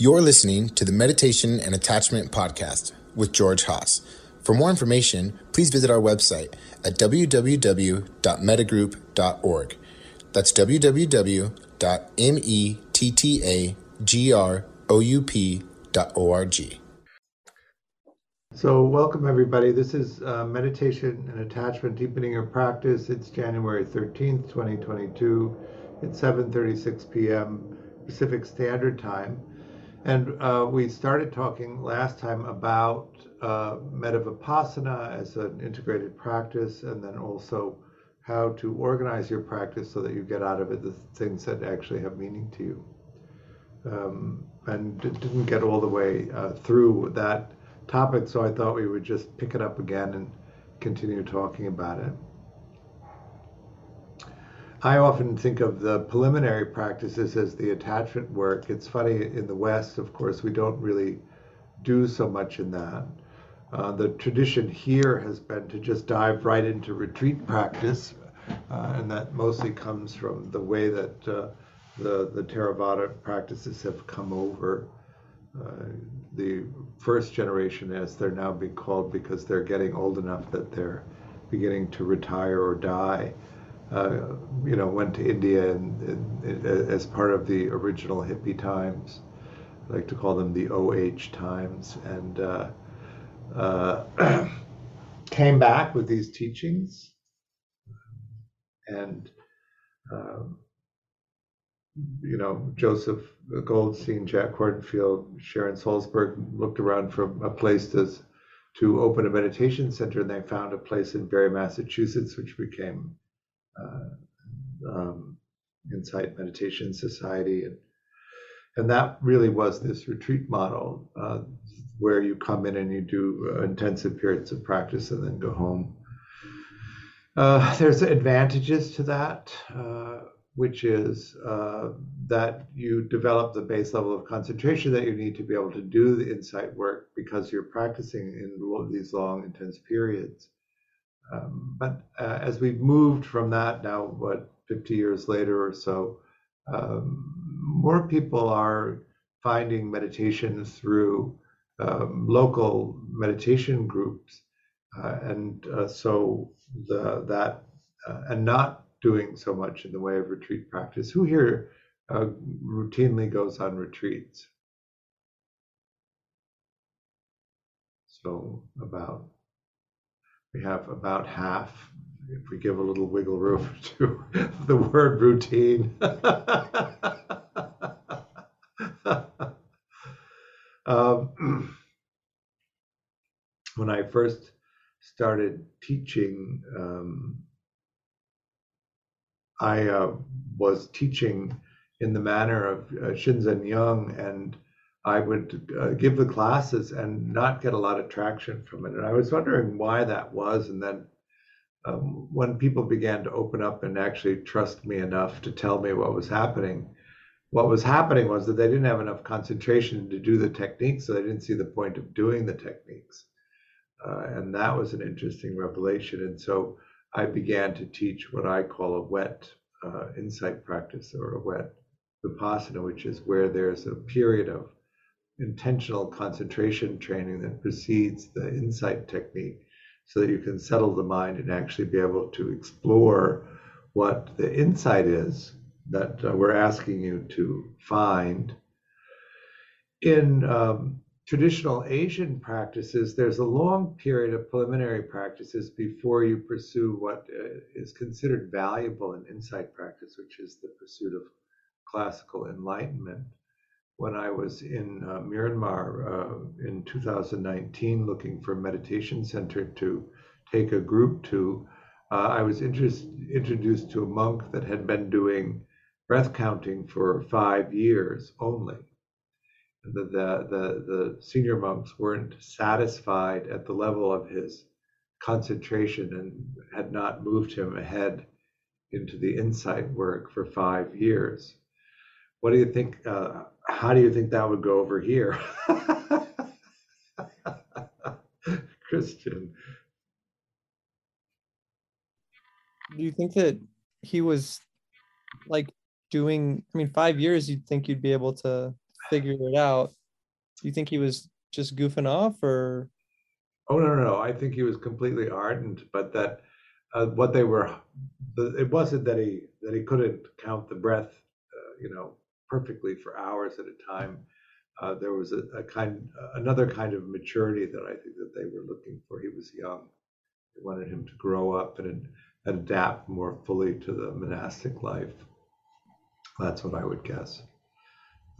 You're listening to the Meditation and Attachment Podcast with George Haas. For more information, please visit our website at www.mettagroup.org. That's www.mettagroup.org. So, welcome everybody. This is uh, Meditation and Attachment Deepening Your Practice. It's January 13th, 2022. It's 7:36 p.m. Pacific Standard Time. And uh, we started talking last time about uh, Metta Vipassana as an integrated practice, and then also how to organize your practice so that you get out of it the things that actually have meaning to you. Um, and didn't get all the way uh, through that topic, so I thought we would just pick it up again and continue talking about it. I often think of the preliminary practices as the attachment work. It's funny, in the West, of course, we don't really do so much in that. Uh, the tradition here has been to just dive right into retreat practice, uh, and that mostly comes from the way that uh, the, the Theravada practices have come over. Uh, the first generation, as they're now being called, because they're getting old enough that they're beginning to retire or die uh, you know, went to India and, and, and, as part of the original hippie times. I like to call them the OH times, and uh, uh, came back with these teachings. And, um, you know, Joseph Goldstein, Jack Kornfield, Sharon Salzberg looked around for a place to, to open a meditation center, and they found a place in Barre, Massachusetts, which became uh, um, Insight Meditation Society, and and that really was this retreat model uh, where you come in and you do uh, intensive periods of practice and then go home. Uh, there's advantages to that, uh, which is uh, that you develop the base level of concentration that you need to be able to do the insight work because you're practicing in these long, intense periods. Um, but uh, as we've moved from that now, what, 50 years later or so, um, more people are finding meditation through um, local meditation groups. Uh, and uh, so the, that, uh, and not doing so much in the way of retreat practice. Who here uh, routinely goes on retreats? So about we have about half, if we give a little wiggle room to the word routine. um, when I first started teaching, um, I uh, was teaching in the manner of uh, Shinzen Young and I would uh, give the classes and not get a lot of traction from it. And I was wondering why that was. And then um, when people began to open up and actually trust me enough to tell me what was happening, what was happening was that they didn't have enough concentration to do the techniques, so they didn't see the point of doing the techniques. Uh, and that was an interesting revelation. And so I began to teach what I call a wet uh, insight practice or a wet vipassana, which is where there's a period of intentional concentration training that precedes the insight technique so that you can settle the mind and actually be able to explore what the insight is that uh, we're asking you to find. In um, traditional Asian practices, there's a long period of preliminary practices before you pursue what uh, considered valuable in insight practice, which is the pursuit of classical enlightenment when I was in uh, Myanmar uh, in 2019 looking for a meditation center to take a group to, uh, I was interest, introduced to a monk that had been doing breath counting for five years only. The, the, the, the senior monks weren't satisfied at the level of his concentration and had not moved him ahead into the insight work for five years. What do you think? Uh, how do you think that would go over here? Christian. Do you think that he was like doing, I mean, five years, you'd think you'd be able to figure it out. Do you think he was just goofing off or? Oh, no, no, no. I think he was completely ardent, but that uh, what they were, it wasn't that he that he couldn't count the breath, uh, you know, perfectly for hours at a time. Uh, there was a, a, kind, another kind of maturity that I think that they were looking for. He was young. They wanted him to grow up and, and adapt more fully to the monastic life. That's what I would guess.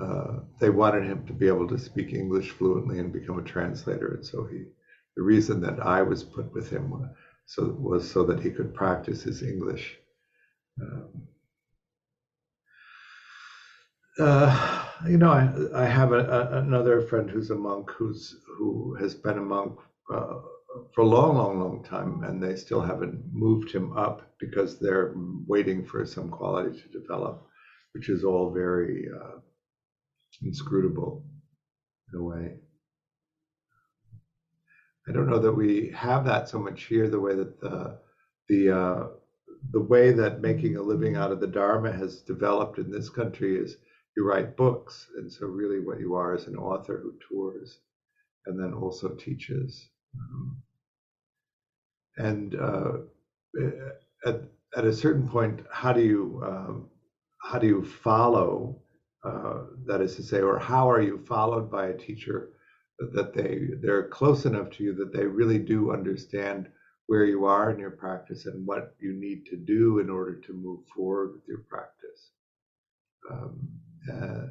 Uh, they wanted him to be able to speak English fluently and become a translator, and so he. The reason that I was put with him so was so that he could practice his English. Um, uh, you know, I, I have a, a, another friend who's a monk who's who has been a monk uh, for a long, long, long time, and they still haven't moved him up because they're waiting for some quality to develop, which is all very uh, inscrutable in a way. I don't know that we have that so much here. The way that the the uh, the way that making a living out of the Dharma has developed in this country is you write books, and so really what you are is an author who tours, and then also teaches. Um, and uh, at at a certain point, how do you um, how do you follow? Uh, that is to say, or how are you followed by a teacher that they they're close enough to you that they really do understand where you are in your practice and what you need to do in order to move forward with your practice. Um, uh,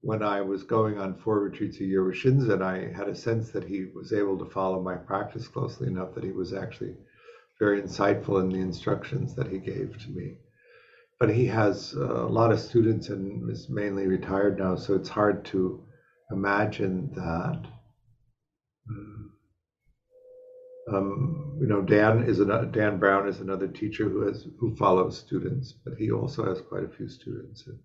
when I was going on four retreats a year with Shinzen, I had a sense that he was able to follow my practice closely enough that he was actually very insightful in the instructions that he gave to me. But he has a lot of students and is mainly retired now, so it's hard to imagine that. Hmm, um, you know, Dan is another, Dan Brown is another teacher who has who follows students, but he also has quite a few students. And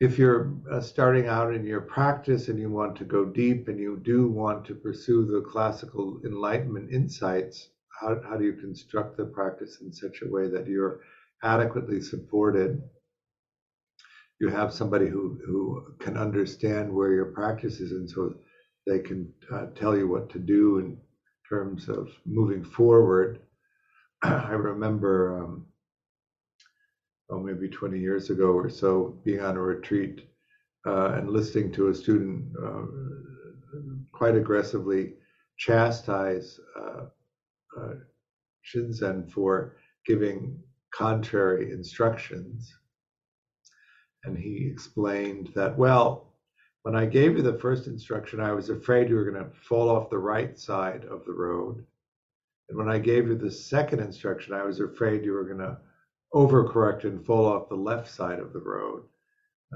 if you're uh, starting out in your practice and you want to go deep and you do want to pursue the classical enlightenment insights, how, how do you construct the practice in such a way that you're adequately supported you have somebody who, who can understand where your practice is and so they can uh, tell you what to do in terms of moving forward. I remember, um, oh, maybe 20 years ago or so, being on a retreat uh, and listening to a student uh, quite aggressively chastise uh, uh, Shinzen for giving contrary instructions and he explained that, well, when I gave you the first instruction, I was afraid you were going to fall off the right side of the road. And when I gave you the second instruction, I was afraid you were going to overcorrect and fall off the left side of the road.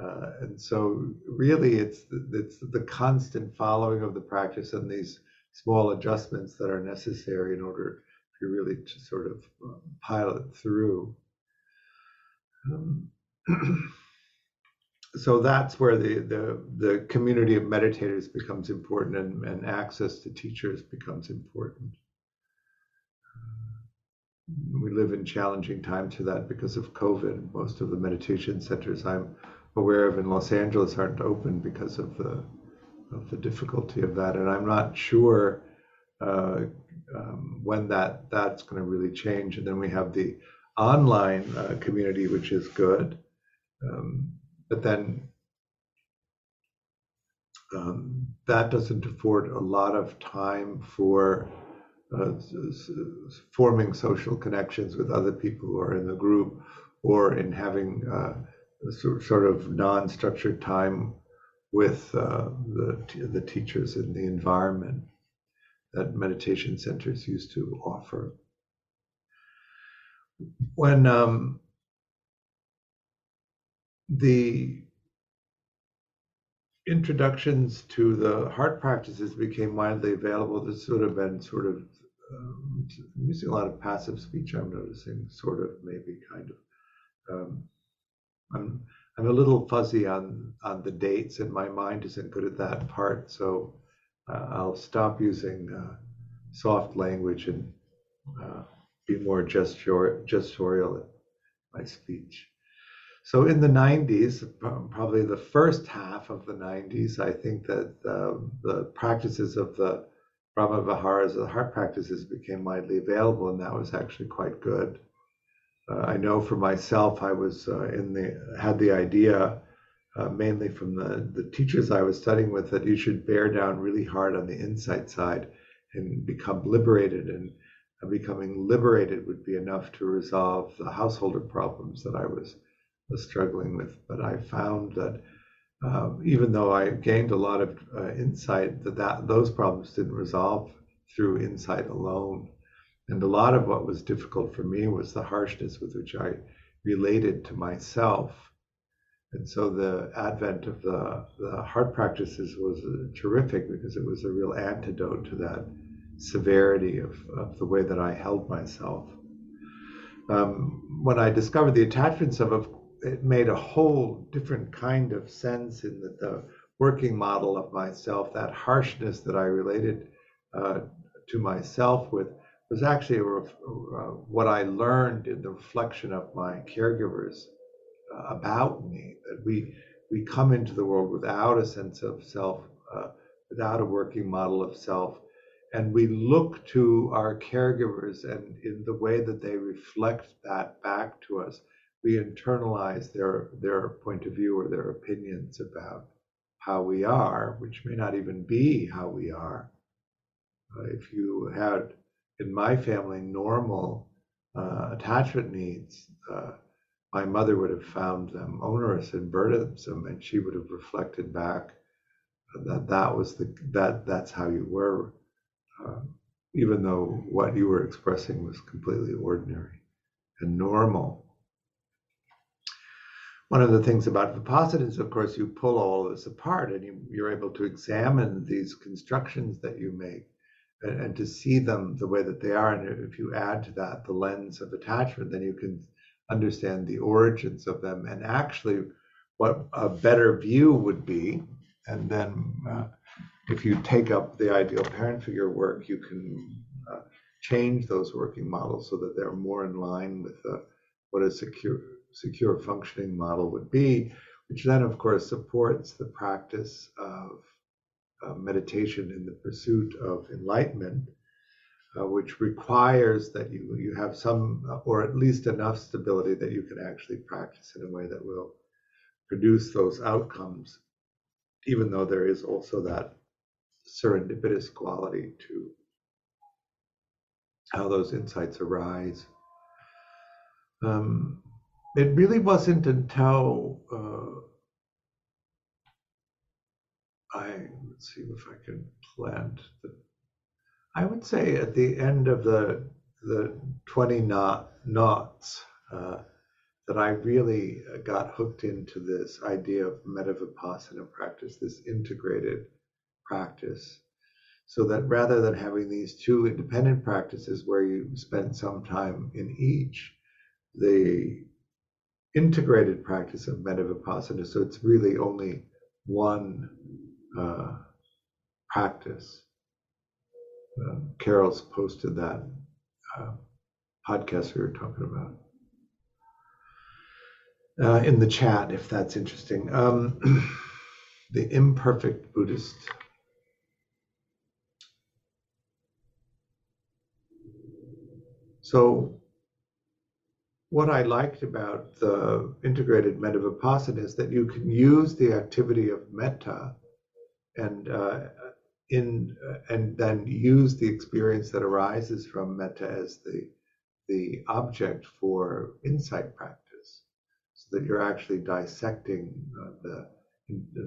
Uh, and so, really, it's the, it's the constant following of the practice and these small adjustments that are necessary in order you really to sort of um, pilot through. Um, so that's where the, the, the community of meditators becomes important and, and access to teachers becomes important. We live in challenging times for that because of COVID. Most of the meditation centers I'm aware of in Los Angeles aren't open because of the of the difficulty of that, and I'm not sure uh, um, when that that's going to really change. And then we have the online uh, community, which is good. Um, but then um, that doesn't afford a lot of time for forming social connections with other people who are in the group or in having uh, sort of non-structured time with uh, the, the teachers in the environment that meditation centers used to offer. When um, the introductions to the heart practices became widely available. This would have been sort of um, using a lot of passive speech. I'm noticing, sort of, maybe, kind of. Um, I'm I'm a little fuzzy on on the dates, and my mind isn't good at that part. So uh, I'll stop using uh, soft language and uh, be more gestorial in my speech. So in the 90s, probably the first half of the 90s, I think that uh, the practices of the Brahma Viharas, the heart practices, became widely available, and that was actually quite good. Uh, I know for myself, I was uh, in the had the idea uh, mainly from the the teachers I was studying with that you should bear down really hard on the insight side and become liberated and becoming liberated would be enough to resolve the householder problems that I was, was struggling with. But I found that um, even though I gained a lot of uh, insight, that, that those problems didn't resolve through insight alone. And a lot of what was difficult for me was the harshness with which I related to myself. And so the advent of the, the heart practices was uh, terrific because it was a real antidote to that severity of, of the way that I held myself. Um, when I discovered the attachments of it, it made a whole different kind of sense in that the working model of myself, that harshness that I related uh, to myself with, was actually ref- uh, what I learned in the reflection of my caregivers uh, about me. That we we come into the world without a sense of self, uh, without a working model of self, and we look to our caregivers and in the way that they reflect that back to us we internalize their their point of view or their opinions about how we are which may not even be how we are uh, if you had in my family normal uh, attachment needs uh, my mother would have found them onerous and burdensome and she would have reflected back that that was the that that's how you were uh, even though what you were expressing was completely ordinary and normal. One of the things about Vipassana is, of course, you pull all this apart and you, you're able to examine these constructions that you make and, and to see them the way that they are. And if you add to that the lens of attachment, then you can understand the origins of them and actually what a better view would be. And then uh, if you take up the ideal parent figure work, you can uh, change those working models so that they're more in line with uh, what a secure, secure functioning model would be, which then, of course, supports the practice of uh, meditation in the pursuit of enlightenment, uh, which requires that you, you have some, uh, or at least enough stability that you can actually practice in a way that will produce those outcomes, even though there is also that serendipitous quality to how those insights arise. Um, it really wasn't until uh, I let's see if I can plant the. I would say at the end of the the twenty knot knots uh, that I really got hooked into this idea of metta vipassana practice, this integrated practice so that rather than having these two independent practices where you spend some time in each, the integrated practice of metta vipassana, so it's really only one uh, practice. Uh, Carol's posted that uh, podcast we were talking about uh, in the chat, if that's interesting. Um, the imperfect Buddhist So what I liked about the integrated metta vipassana is that you can use the activity of metta and uh, in uh, and then use the experience that arises from metta as the the object for insight practice, so that you're actually dissecting uh, the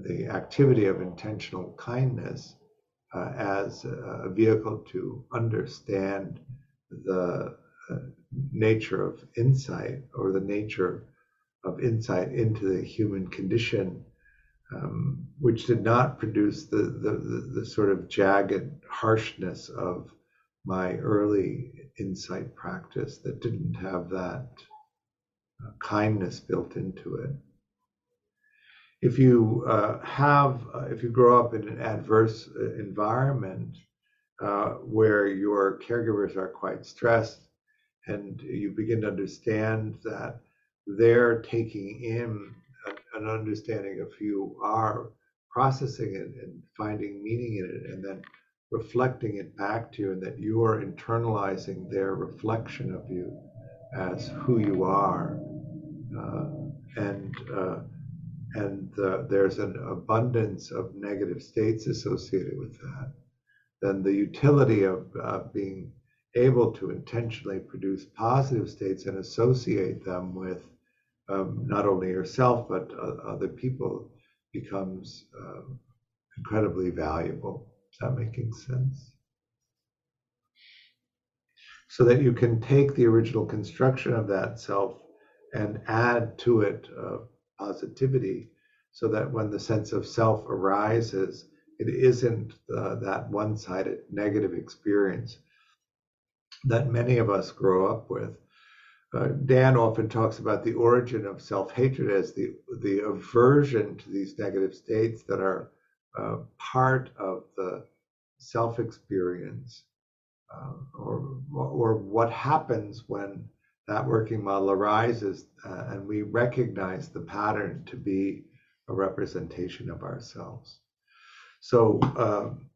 the activity of intentional kindness uh, as a vehicle to understand the nature of insight or the nature of insight into the human condition, um, which did not produce the, the, the, the, sort of jagged harshness of my early insight practice that didn't have that uh, kindness built into it. If you uh, have, uh, if you grow up in an adverse uh, environment uh, where your caregivers are quite stressed, and you begin to understand that they're taking in an understanding of who you are, processing it and finding meaning in it, and then reflecting it back to you, and that you are internalizing their reflection of you as who you are. Uh, and uh, and uh, there's an abundance of negative states associated with that, then the utility of uh, being able to intentionally produce positive states and associate them with um, not only yourself but uh, other people becomes um, incredibly valuable. Is that making sense? So that you can take the original construction of that self and add to it uh, positivity so that when the sense of self arises, it isn't uh, that one sided negative experience that many of us grow up with. Uh, Dan often talks about the origin of self hatred as the, the aversion to these negative states that are uh, part of the self experience, uh, or, or what happens when that working model arises uh, and we recognize the pattern to be a representation of ourselves. So um,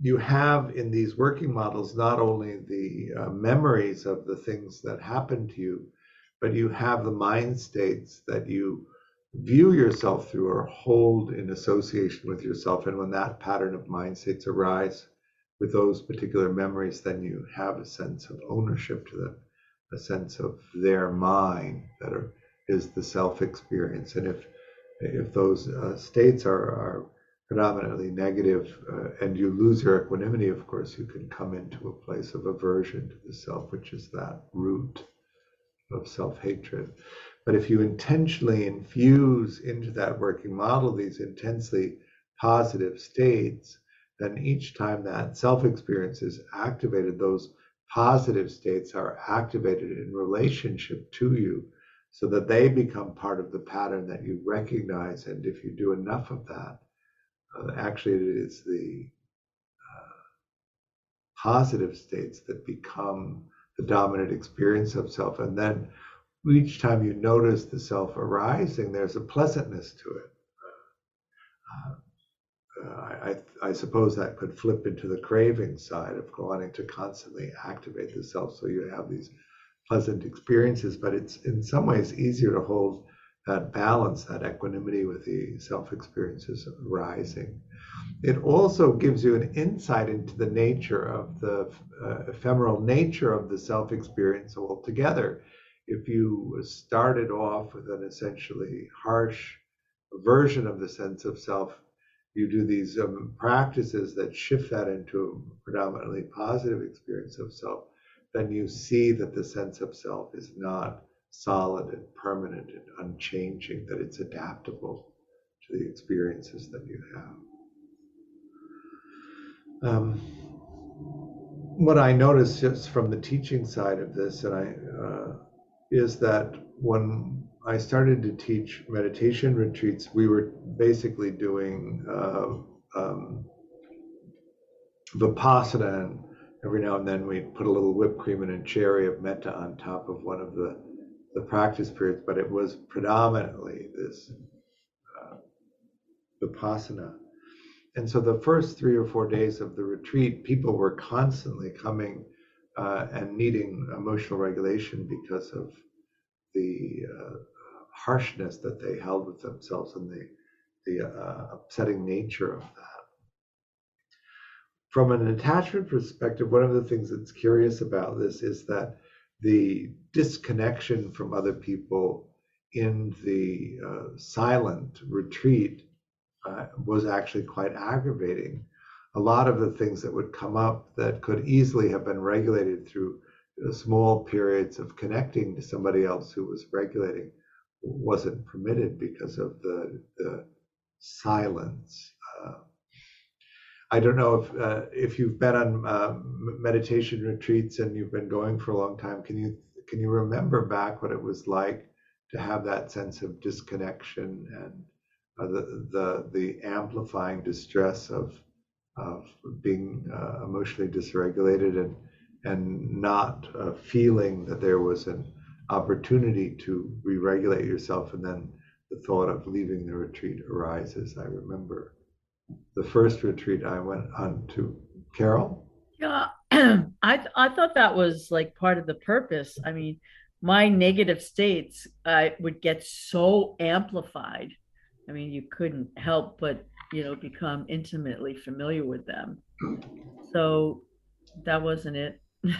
you have in these working models not only the uh, memories of the things that happen to you, but you have the mind states that you view yourself through or hold in association with yourself. And when that pattern of mind states arise with those particular memories, then you have a sense of ownership to them, a sense of their mind that are, is the self experience. And if if those uh, states are, are predominantly negative, uh, and you lose your equanimity, of course, you can come into a place of aversion to the self, which is that root of self hatred. But if you intentionally infuse into that working model these intensely positive states, then each time that self experience is activated, those positive states are activated in relationship to you so that they become part of the pattern that you recognize. And if you do enough of that, uh, actually, it is the uh, positive states that become the dominant experience of self. And then each time you notice the self arising, there's a pleasantness to it. Uh, uh I, I, suppose that could flip into the craving side of wanting to constantly activate the self. So you have these pleasant experiences, but it's in some ways easier to hold that balance, that equanimity with the self experiences arising. It also gives you an insight into the nature of the uh, ephemeral nature of the self experience altogether. If you started off with an essentially harsh version of the sense of self, you do these um, practices that shift that into a predominantly positive experience of self, then you see that the sense of self is not solid and permanent and unchanging, that it's adaptable to the experiences that you have. Um, what I notice just from the teaching side of this, and I uh, is that when I started to teach meditation retreats, we were basically doing uh, um, vipassana and every now and then we put a little whipped cream and a cherry of metta on top of one of the the practice periods, but it was predominantly this uh, vipassana. And so the first three or four days of the retreat, people were constantly coming uh, and needing emotional regulation because of the uh, harshness that they held with themselves and the the uh, upsetting nature of that from an attachment perspective, one of the things that's curious about this is that the disconnection from other people in the uh, silent retreat uh, was actually quite aggravating. A lot of the things that would come up that could easily have been regulated through uh, small periods of connecting to somebody else who was regulating wasn't permitted because of the, the silence I don't know if uh, if you've been on uh, meditation retreats and you've been going for a long time. Can you can you remember back what it was like to have that sense of disconnection and uh, the the the amplifying distress of of being uh, emotionally dysregulated and and not uh, feeling that there was an opportunity to re-regulate yourself and then the thought of leaving the retreat arises. I remember the first retreat I went on to. Carol? Yeah, I th- I thought that was like part of the purpose. I mean, my negative states uh, would get so amplified. I mean, you couldn't help but you know become intimately familiar with them. So that wasn't it.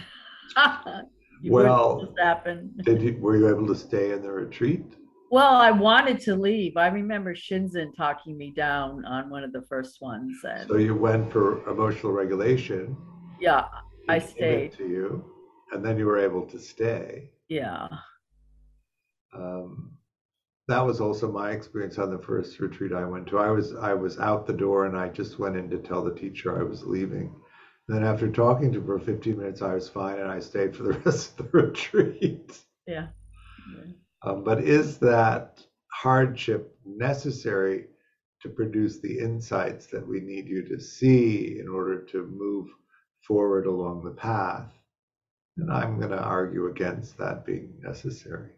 Well, happen. did you were you able to stay in the retreat? Well, I wanted to leave. I remember Shinzen talking me down on one of the first ones. And so you went for emotional regulation. Yeah, I stayed. To you, and then you were able to stay. Yeah. Um, that was also my experience on the first retreat I went to. I was I was out the door and I just went in to tell the teacher I was leaving. And then after talking to her for 15 minutes, I was fine and I stayed for the rest of the retreat. Yeah. yeah. Um, but is that hardship necessary to produce the insights that we need you to see in order to move forward along the path? And I'm going to argue against that being necessary.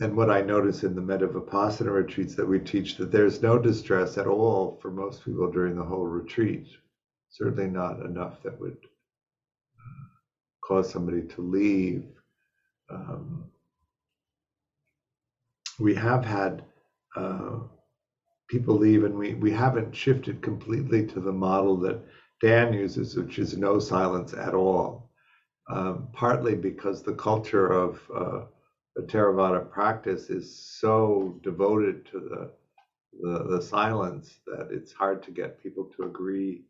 And what I notice in the Metta Vipassana retreats that we teach that there's no distress at all for most people during the whole retreat. Certainly not enough that would cause somebody to leave. Um, we have had uh, people leave, and we, we haven't shifted completely to the model that Dan uses, which is no silence at all. Um, partly because the culture of uh, the Theravada practice is so devoted to the, the, the silence that it's hard to get people to agree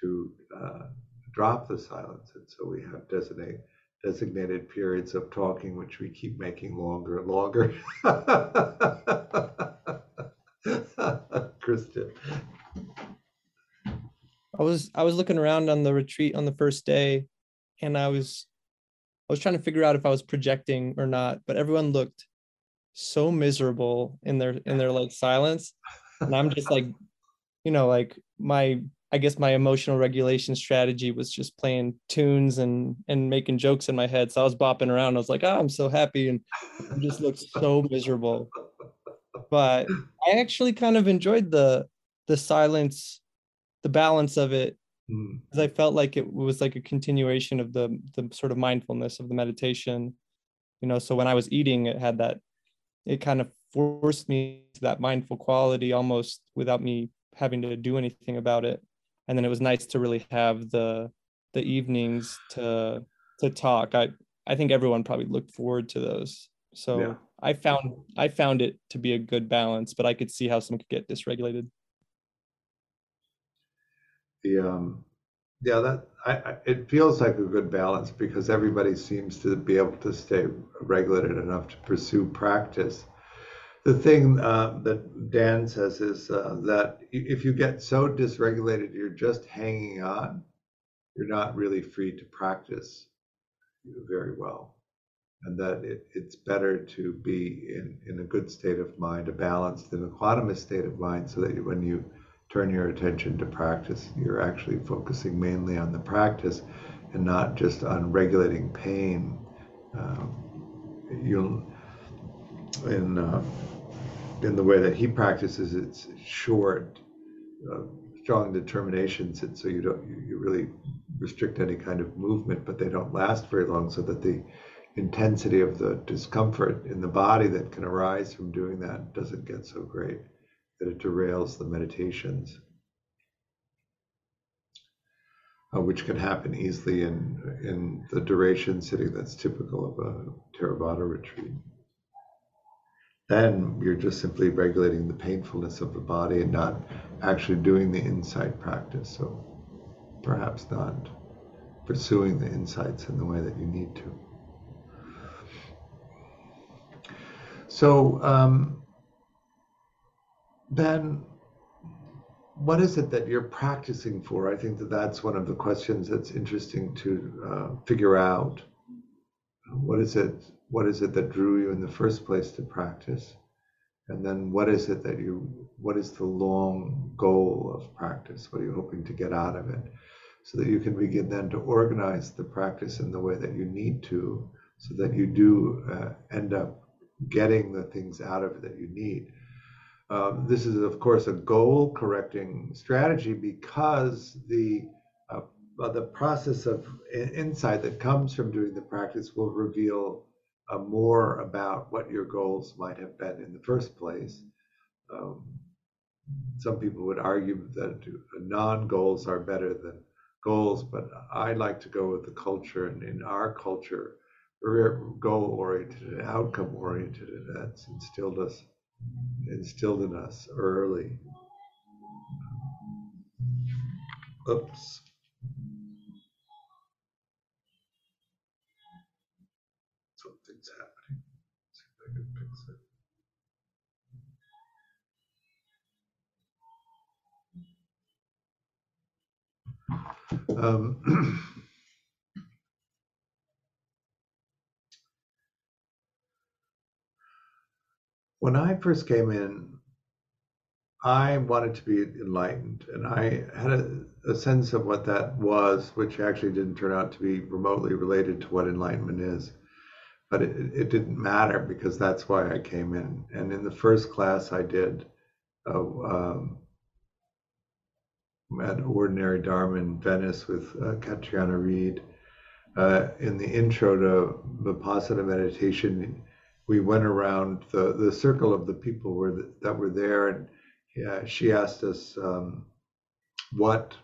to uh, drop the silence. And so we have designate, designated periods of talking, which we keep making longer and longer. Kristen. I was I was looking around on the retreat on the first day and I was I was trying to figure out if I was projecting or not, but everyone looked so miserable in their in their like silence. And I'm just like, you know, like my I guess my emotional regulation strategy was just playing tunes and and making jokes in my head. So I was bopping around. I was like, oh, I'm so happy, and I just looked so miserable. But I actually kind of enjoyed the the silence, the balance of it, because mm. I felt like it was like a continuation of the the sort of mindfulness of the meditation. You know, so when I was eating, it had that. It kind of forced me to that mindful quality almost without me having to do anything about it and then it was nice to really have the the evenings to to talk. I i think everyone probably looked forward to those. So yeah. i found i found it to be a good balance but i could see how some could get dysregulated. The um yeah that I, I it feels like a good balance because everybody seems to be able to stay regulated enough to pursue practice the thing uh, that Dan says is uh, that if you get so dysregulated, you're just hanging on, you're not really free to practice very well. And that it, it's better to be in, in a good state of mind, a balanced and equanimous state of mind, so that when you turn your attention to practice, you're actually focusing mainly on the practice and not just on regulating pain. Um, you'll in uh, in the way that he practices, it's short, uh, strong determinations, and so you don't you, you really restrict any kind of movement, but they don't last very long, so that the intensity of the discomfort in the body that can arise from doing that doesn't get so great that it derails the meditations, uh, which can happen easily in in the duration sitting that's typical of a Theravada retreat then you're just simply regulating the painfulness of the body and not actually doing the insight practice. So perhaps not pursuing the insights in the way that you need to. So um, then, what is it that you're practicing for? I think that that's one of the questions that's interesting to uh, figure out. What is it what is it that drew you in the first place to practice? And then what is it that you, what is the long goal of practice? What are you hoping to get out of it? so that you can begin then to organize the practice in the way that you need to, so that you do uh, end up getting the things out of it that you need. Um, this is, of course, a goal correcting strategy because the uh, the process of insight that comes from doing the practice will reveal uh, more about what your goals might have been in the first place. Um, some people would argue that non-goals are better than goals, but I like to go with the culture, and in our culture, we're goal-oriented and outcome-oriented, and that's instilled us instilled in us early. Oops. Something's happening. See if I can fix it. Um, when I first came in, I wanted to be enlightened, and I had a, a, sense of what that was, which actually didn't turn out to be remotely related to what enlightenment is. But it, it didn't matter because that's why I came in. And in the first class I did uh, um, at Ordinary Dharma in Venice with uh, Catriona Reed, uh, in the intro to Vipassana meditation, we went around the, the circle of the people were the, that were there, and yeah, she asked us, um, "What?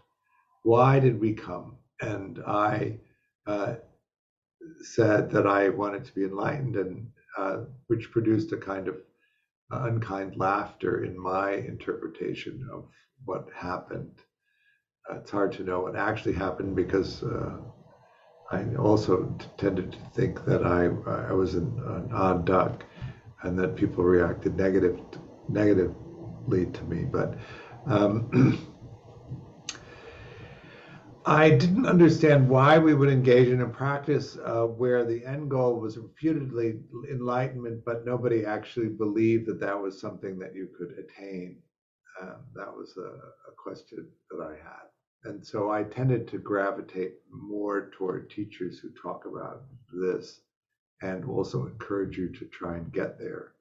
Why did we come?" And I uh, said that I wanted to be enlightened, and uh, which produced a kind of unkind laughter in my interpretation of what happened. It's hard to know what actually happened because uh, I also tended to think that I, I was an, an odd duck and that people reacted negative, negatively to me. But um, I didn't understand why we would engage in a practice uh, where the end goal was reputedly enlightenment, but nobody actually believed that that was something that you could attain. Um, that was a, a question that I had and so I tended to gravitate more toward teachers who talk about this and also encourage you to try and get there.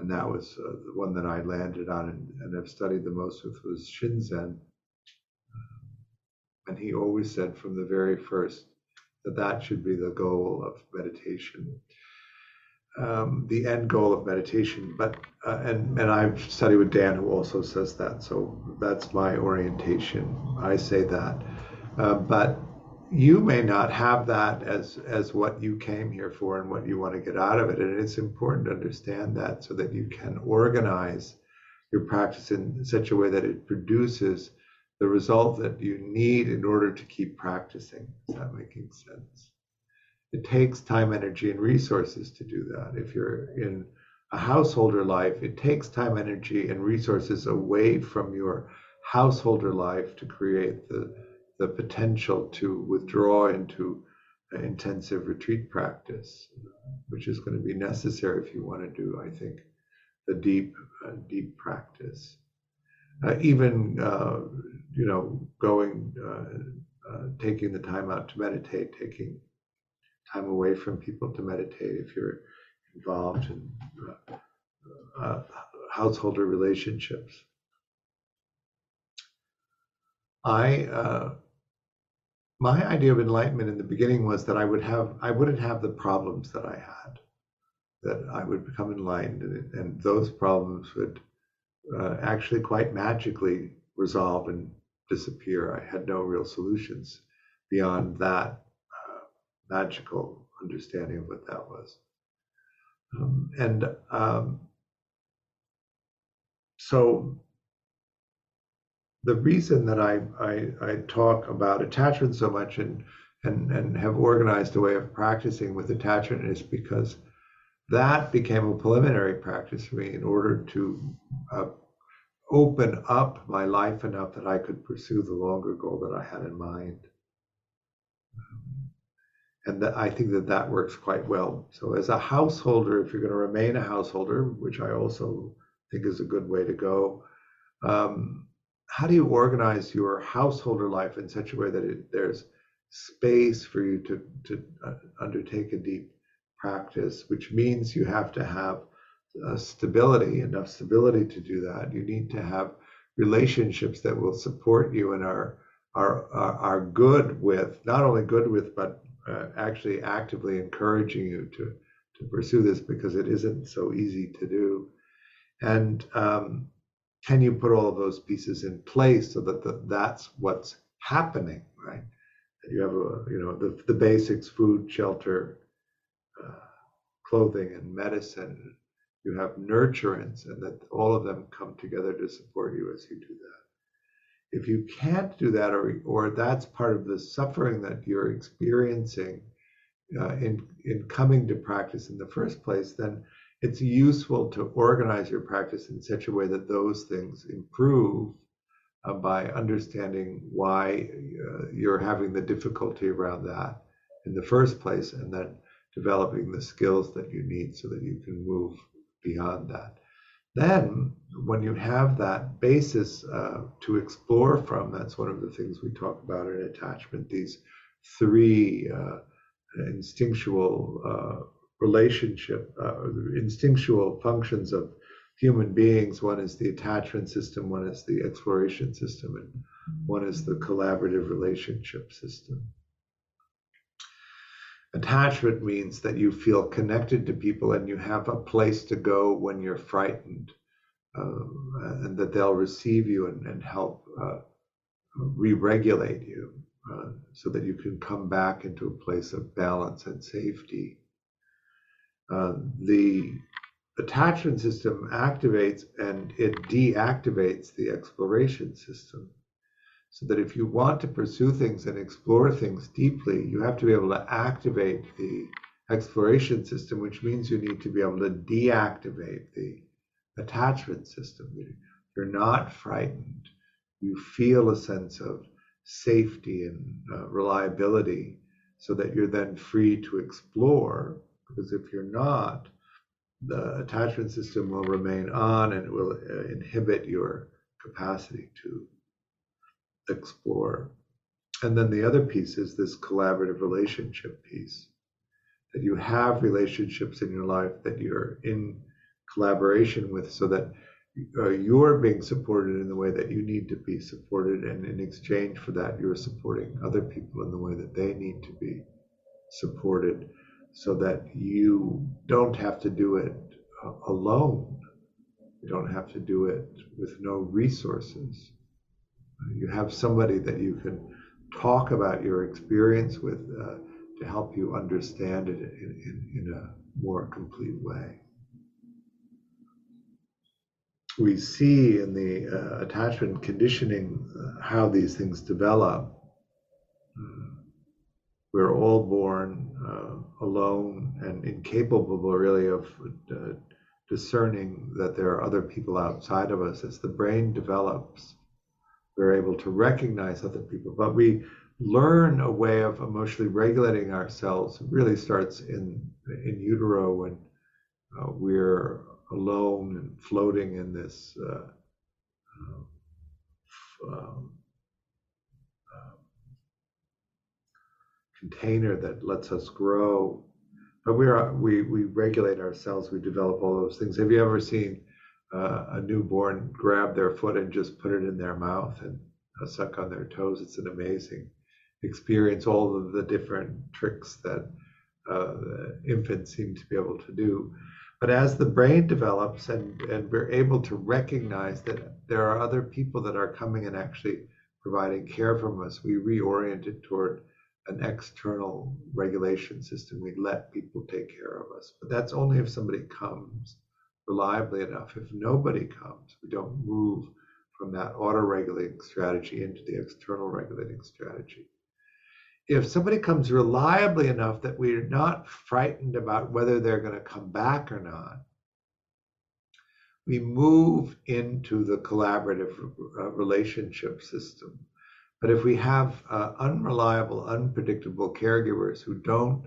And that was uh, the one that I landed on and, and have studied the most with was Shinzen. And he always said from the very first that that should be the goal of meditation um, the end goal of meditation. But uh, and and I've studied with Dan, who also says that. So that's my orientation. I say that, uh, but you may not have that as as what you came here for and what you want to get out of it. And it's important to understand that so that you can organize your practice in such a way that it produces the result that you need in order to keep practicing. Is that making sense? It takes time, energy, and resources to do that. If you're in a householder life, it takes time, energy, and resources away from your householder life to create the, the potential to withdraw into intensive retreat practice, which is going to be necessary if you want to do, I think, the deep, uh, deep practice. Uh, even, uh, you know, going, uh, uh, taking the time out to meditate, taking time away from people to meditate if you're involved in uh, uh, householder relationships. I uh, my idea of enlightenment in the beginning was that I would have I wouldn't have the problems that I had, that I would become enlightened, and, and those problems would uh, actually quite magically resolve and disappear. I had no real solutions beyond that magical understanding of what that was. Um, and um, so the reason that I, I, I talk about attachment so much and, and, and have organized a way of practicing with attachment is because that became a preliminary practice for me in order to uh, open up my life enough that I could pursue the longer goal that I had in mind and that, I think that that works quite well. So as a householder, if you're going to remain a householder, which I also think is a good way to go, um, how do you organize your householder life in such a way that it, there's space for you to, to uh, undertake a deep practice, which means you have to have uh, stability, enough stability to do that. You need to have relationships that will support you and are are are, are good with not only good with but uh, actually actively encouraging you to to pursue this because it isn't so easy to do. And um, can you put all of those pieces in place so that the, that's what's happening, right? That You have a, you know, the, the basics, food, shelter, uh, clothing, and medicine. You have nurturance, and that all of them come together to support you as you do that. If you can't do that, or or that's part of the suffering that you're experiencing uh, in in coming to practice in the first place, then it's useful to organize your practice in such a way that those things improve uh, by understanding why uh, you're having the difficulty around that in the first place, and then developing the skills that you need so that you can move beyond that. Then, when you have that basis uh, to explore from, that's one of the things we talk about in attachment, these three uh, instinctual uh, relationship, uh, instinctual functions of human beings. One is the attachment system, one is the exploration system, and one is the collaborative relationship system. Attachment means that you feel connected to people and you have a place to go when you're frightened, um, and that they'll receive you and, and help uh, re regulate you uh, so that you can come back into a place of balance and safety. Uh, the attachment system activates and it deactivates the exploration system. So that if you want to pursue things and explore things deeply, you have to be able to activate the exploration system, which means you need to be able to deactivate the attachment system. You're not frightened. You feel a sense of safety and uh, reliability so that you're then free to explore because if you're not, the attachment system will remain on and it will uh, inhibit your capacity to explore. And then the other piece is this collaborative relationship piece that you have relationships in your life that you're in collaboration with so that uh, you're being supported in the way that you need to be supported. And in exchange for that, you're supporting other people in the way that they need to be supported so that you don't have to do it uh, alone. You don't have to do it with no resources. You have somebody that you can talk about your experience with uh, to help you understand it in, in, in a more complete way. We see in the uh, attachment conditioning uh, how these things develop. Uh, we're all born uh, alone and incapable, really, of uh, discerning that there are other people outside of us. As the brain develops, we're able to recognize other people, but we learn a way of emotionally regulating ourselves. It really starts in in utero when uh, we're alone and floating in this. Uh, uh um, container that lets us grow. But we are we we regulate ourselves. We develop all those things. Have you ever seen uh, a newborn grab their foot and just put it in their mouth and uh, suck on their toes? It's an amazing experience. All of the different tricks that uh, infants seem to be able to do. But as the brain develops and, and we're able to recognize that there are other people that are coming and actually providing care from us, we reorient it toward an external regulation system. We let people take care of us. But that's only if somebody comes reliably enough. If nobody comes, we don't move from that auto regulating strategy into the external regulating strategy. If somebody comes reliably enough that we're not frightened about whether they're going to come back or not, we move into the collaborative uh, relationship system but if we have uh, unreliable, unpredictable caregivers who don't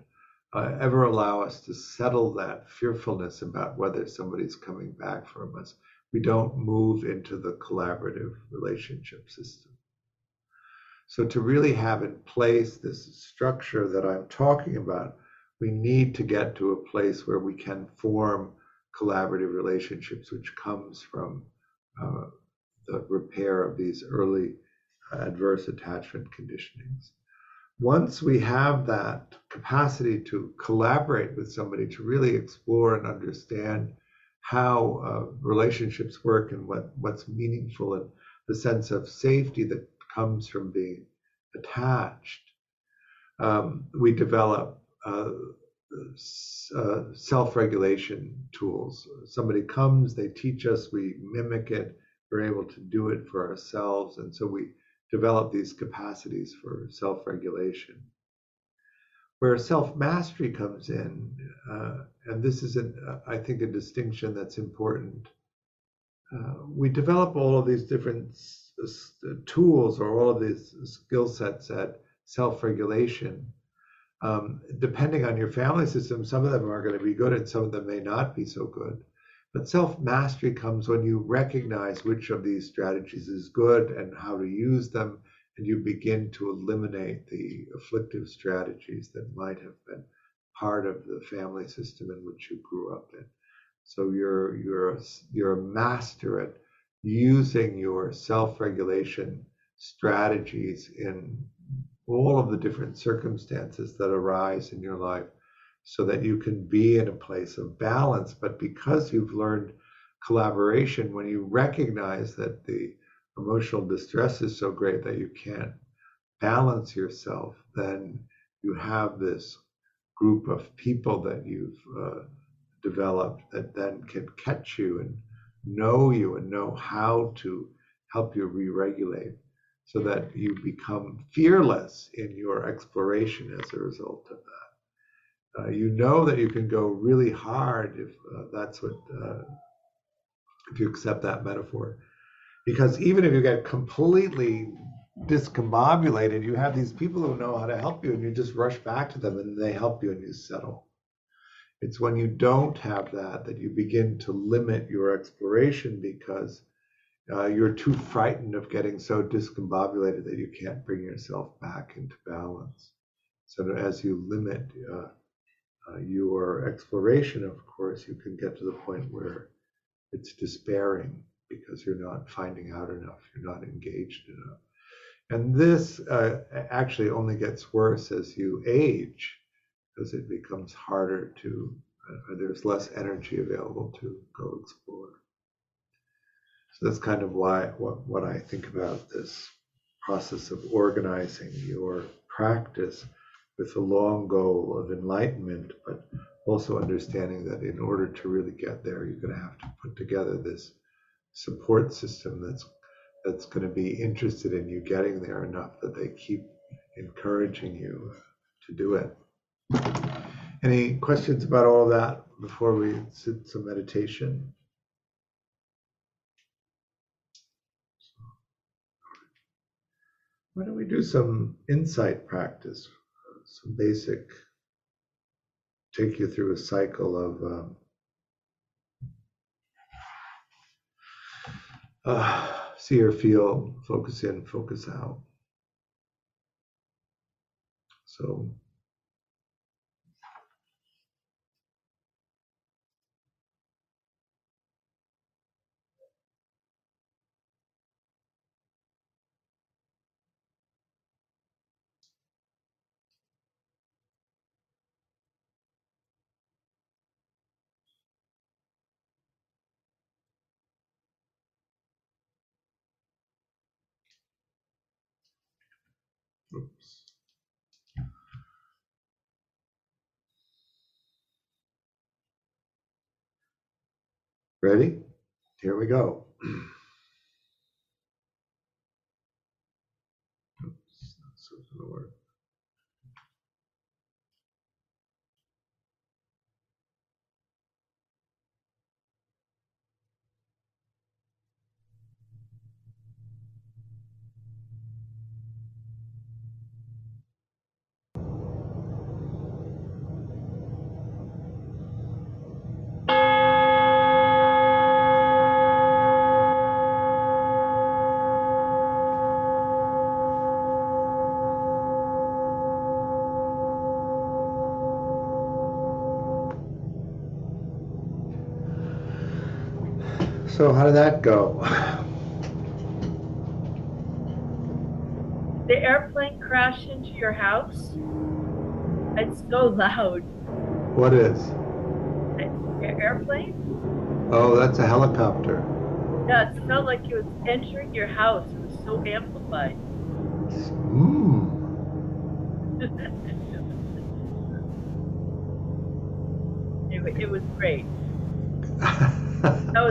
uh, ever allow us to settle that fearfulness about whether somebody's coming back from us. We don't move into the collaborative relationship system. So, to really have in place this structure that I'm talking about, we need to get to a place where we can form collaborative relationships, which comes from uh, the repair of these early adverse attachment conditionings. Once we have that capacity to collaborate with somebody, to really explore and understand how uh, relationships work and what, what's meaningful and the sense of safety that comes from being attached, um, we develop uh, uh, self-regulation tools. Somebody comes, they teach us, we mimic it, we're able to do it for ourselves, and so we develop these capacities for self-regulation. Where self-mastery comes in, uh, and this is, an, uh, I think, a distinction that's important. Uh, we develop all of these different tools or all of these skill sets at self-regulation um, depending on your family system, some of them are going to be good and some of them may not be so good. But self mastery comes when you recognize which of these strategies is good and how to use them, and you begin to eliminate the afflictive strategies that might have been part of the family system in which you grew up in. So you're you're you're a master at using your self-regulation strategies in all of the different circumstances that arise in your life so that you can be in a place of balance. But because you've learned collaboration, when you recognize that the emotional distress is so great that you can't balance yourself, then you have this group of people that you've uh, developed that then can catch you and know you and know how to help you re regulate so that you become fearless in your exploration as a result of that. Uh, you know that you can go really hard if uh, that's what, uh, if you accept that metaphor. Because even if you get completely discombobulated, you have these people who know how to help you, and you just rush back to them and they help you and you settle. It's when you don't have that that you begin to limit your exploration because uh, you're too frightened of getting so discombobulated that you can't bring yourself back into balance. So as you limit uh, uh, your exploration, of course, you can get to the point where it's despairing because you're not finding out enough, you're not engaged enough. And this uh, actually only gets worse as you age because it becomes harder to, uh, there's less energy available to go explore. So that's kind of why what, what I think about this process of organizing your practice with the long goal of enlightenment, but also understanding that in order to really get there, you're going to have to put together this support system that's that's going to be interested in you getting there enough that they keep encouraging you to do it. Any questions about all that before we sit some meditation? Why don't we do some insight practice, some basic, take you through a cycle of um, uh, see or feel, focus in, focus out. So Ready? Here we go. So how did that go? The airplane crashed into your house. It's so loud. What is? The airplane? Oh, that's a helicopter. Yeah, it felt like it was entering your house. It was so amplified.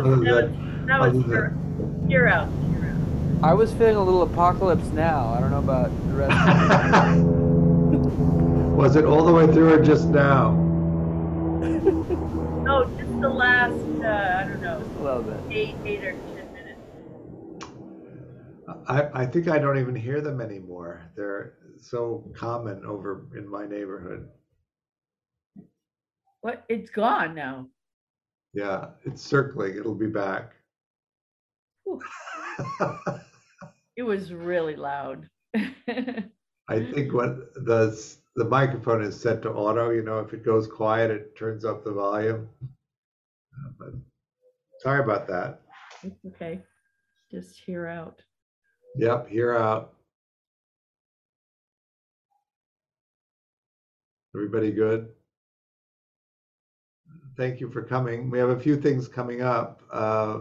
Was that was that was other pure, pure out, pure out. I was feeling a little apocalypse now. I don't know about the rest. of you. Was it all the way through or just now? No, just the last uh, I don't know a little bit. eight eight or ten minutes. I, I think I don't even hear them anymore. They're so common over in my neighborhood. What? It's gone now. Yeah, it's circling. It'll be back. It was really loud. I think what the the microphone is set to auto. You know, if it goes quiet, it turns up the volume. Uh, But sorry about that. It's okay. Just hear out. Yep, hear out. Everybody good? Thank you for coming. We have a few things coming up. Uh,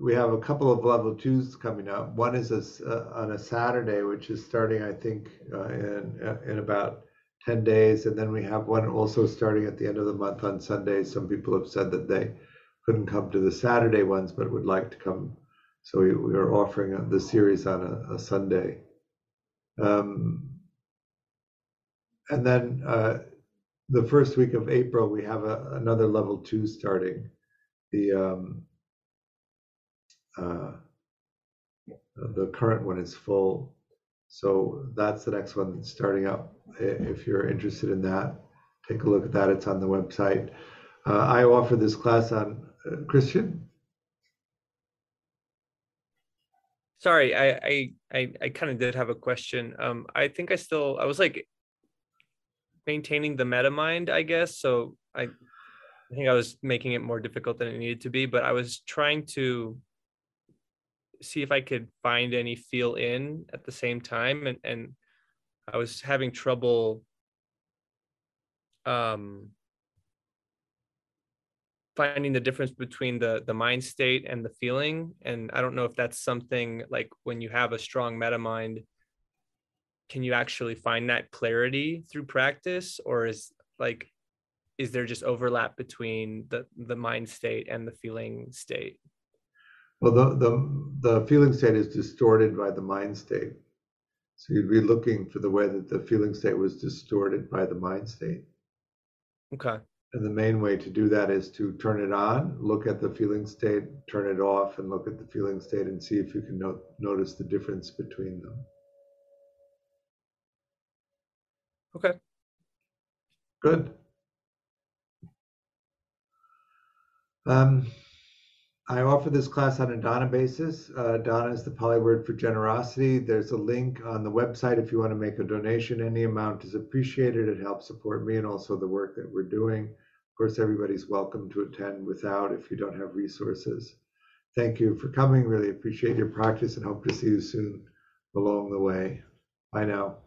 we have a couple of level twos coming up. One is a uh, on a Saturday, which is starting, I think, uh, in uh, in about 10 days. And then we have one also starting at the end of the month on Sunday. Some people have said that they couldn't come to the Saturday ones, but would like to come so we, we are offering the series on a, a Sunday. Um, and then uh, the first week of April, we have a, another level two starting. The um, uh, the current one is full, so that's the next one starting up. If you're interested in that, take a look at that. It's on the website. Uh, I offer this class on uh, Christian. Sorry, I I I, I kind of did have a question. Um, I think I still I was like maintaining the meta mind, I guess. So I I think I was making it more difficult than it needed to be, but I was trying to see if I could find any feel in at the same time, and and I was having trouble um finding the difference between the the mind state and the feeling and i don't know if that's something like when you have a strong meta mind can you actually find that clarity through practice or is like is there just overlap between the the mind state and the feeling state Well, the, the, the feeling state is distorted by the mind state. So you'd be looking for the way that the feeling state was distorted by the mind state. okay And the main way to do that is to turn it on, look at the feeling state, turn it off, and look at the feeling state and see if you can no- notice the difference between them. Okay Good. Um, I offer this class on a dana basis. Uh, Dana is the Pali word for generosity. There's a link on the website if you want to make a donation. Any amount is appreciated. It helps support me and also the work that we're doing. Of course, everybody's welcome to attend without if you don't have resources. Thank you for coming. Really appreciate your practice and hope to see you soon along the way. Bye now.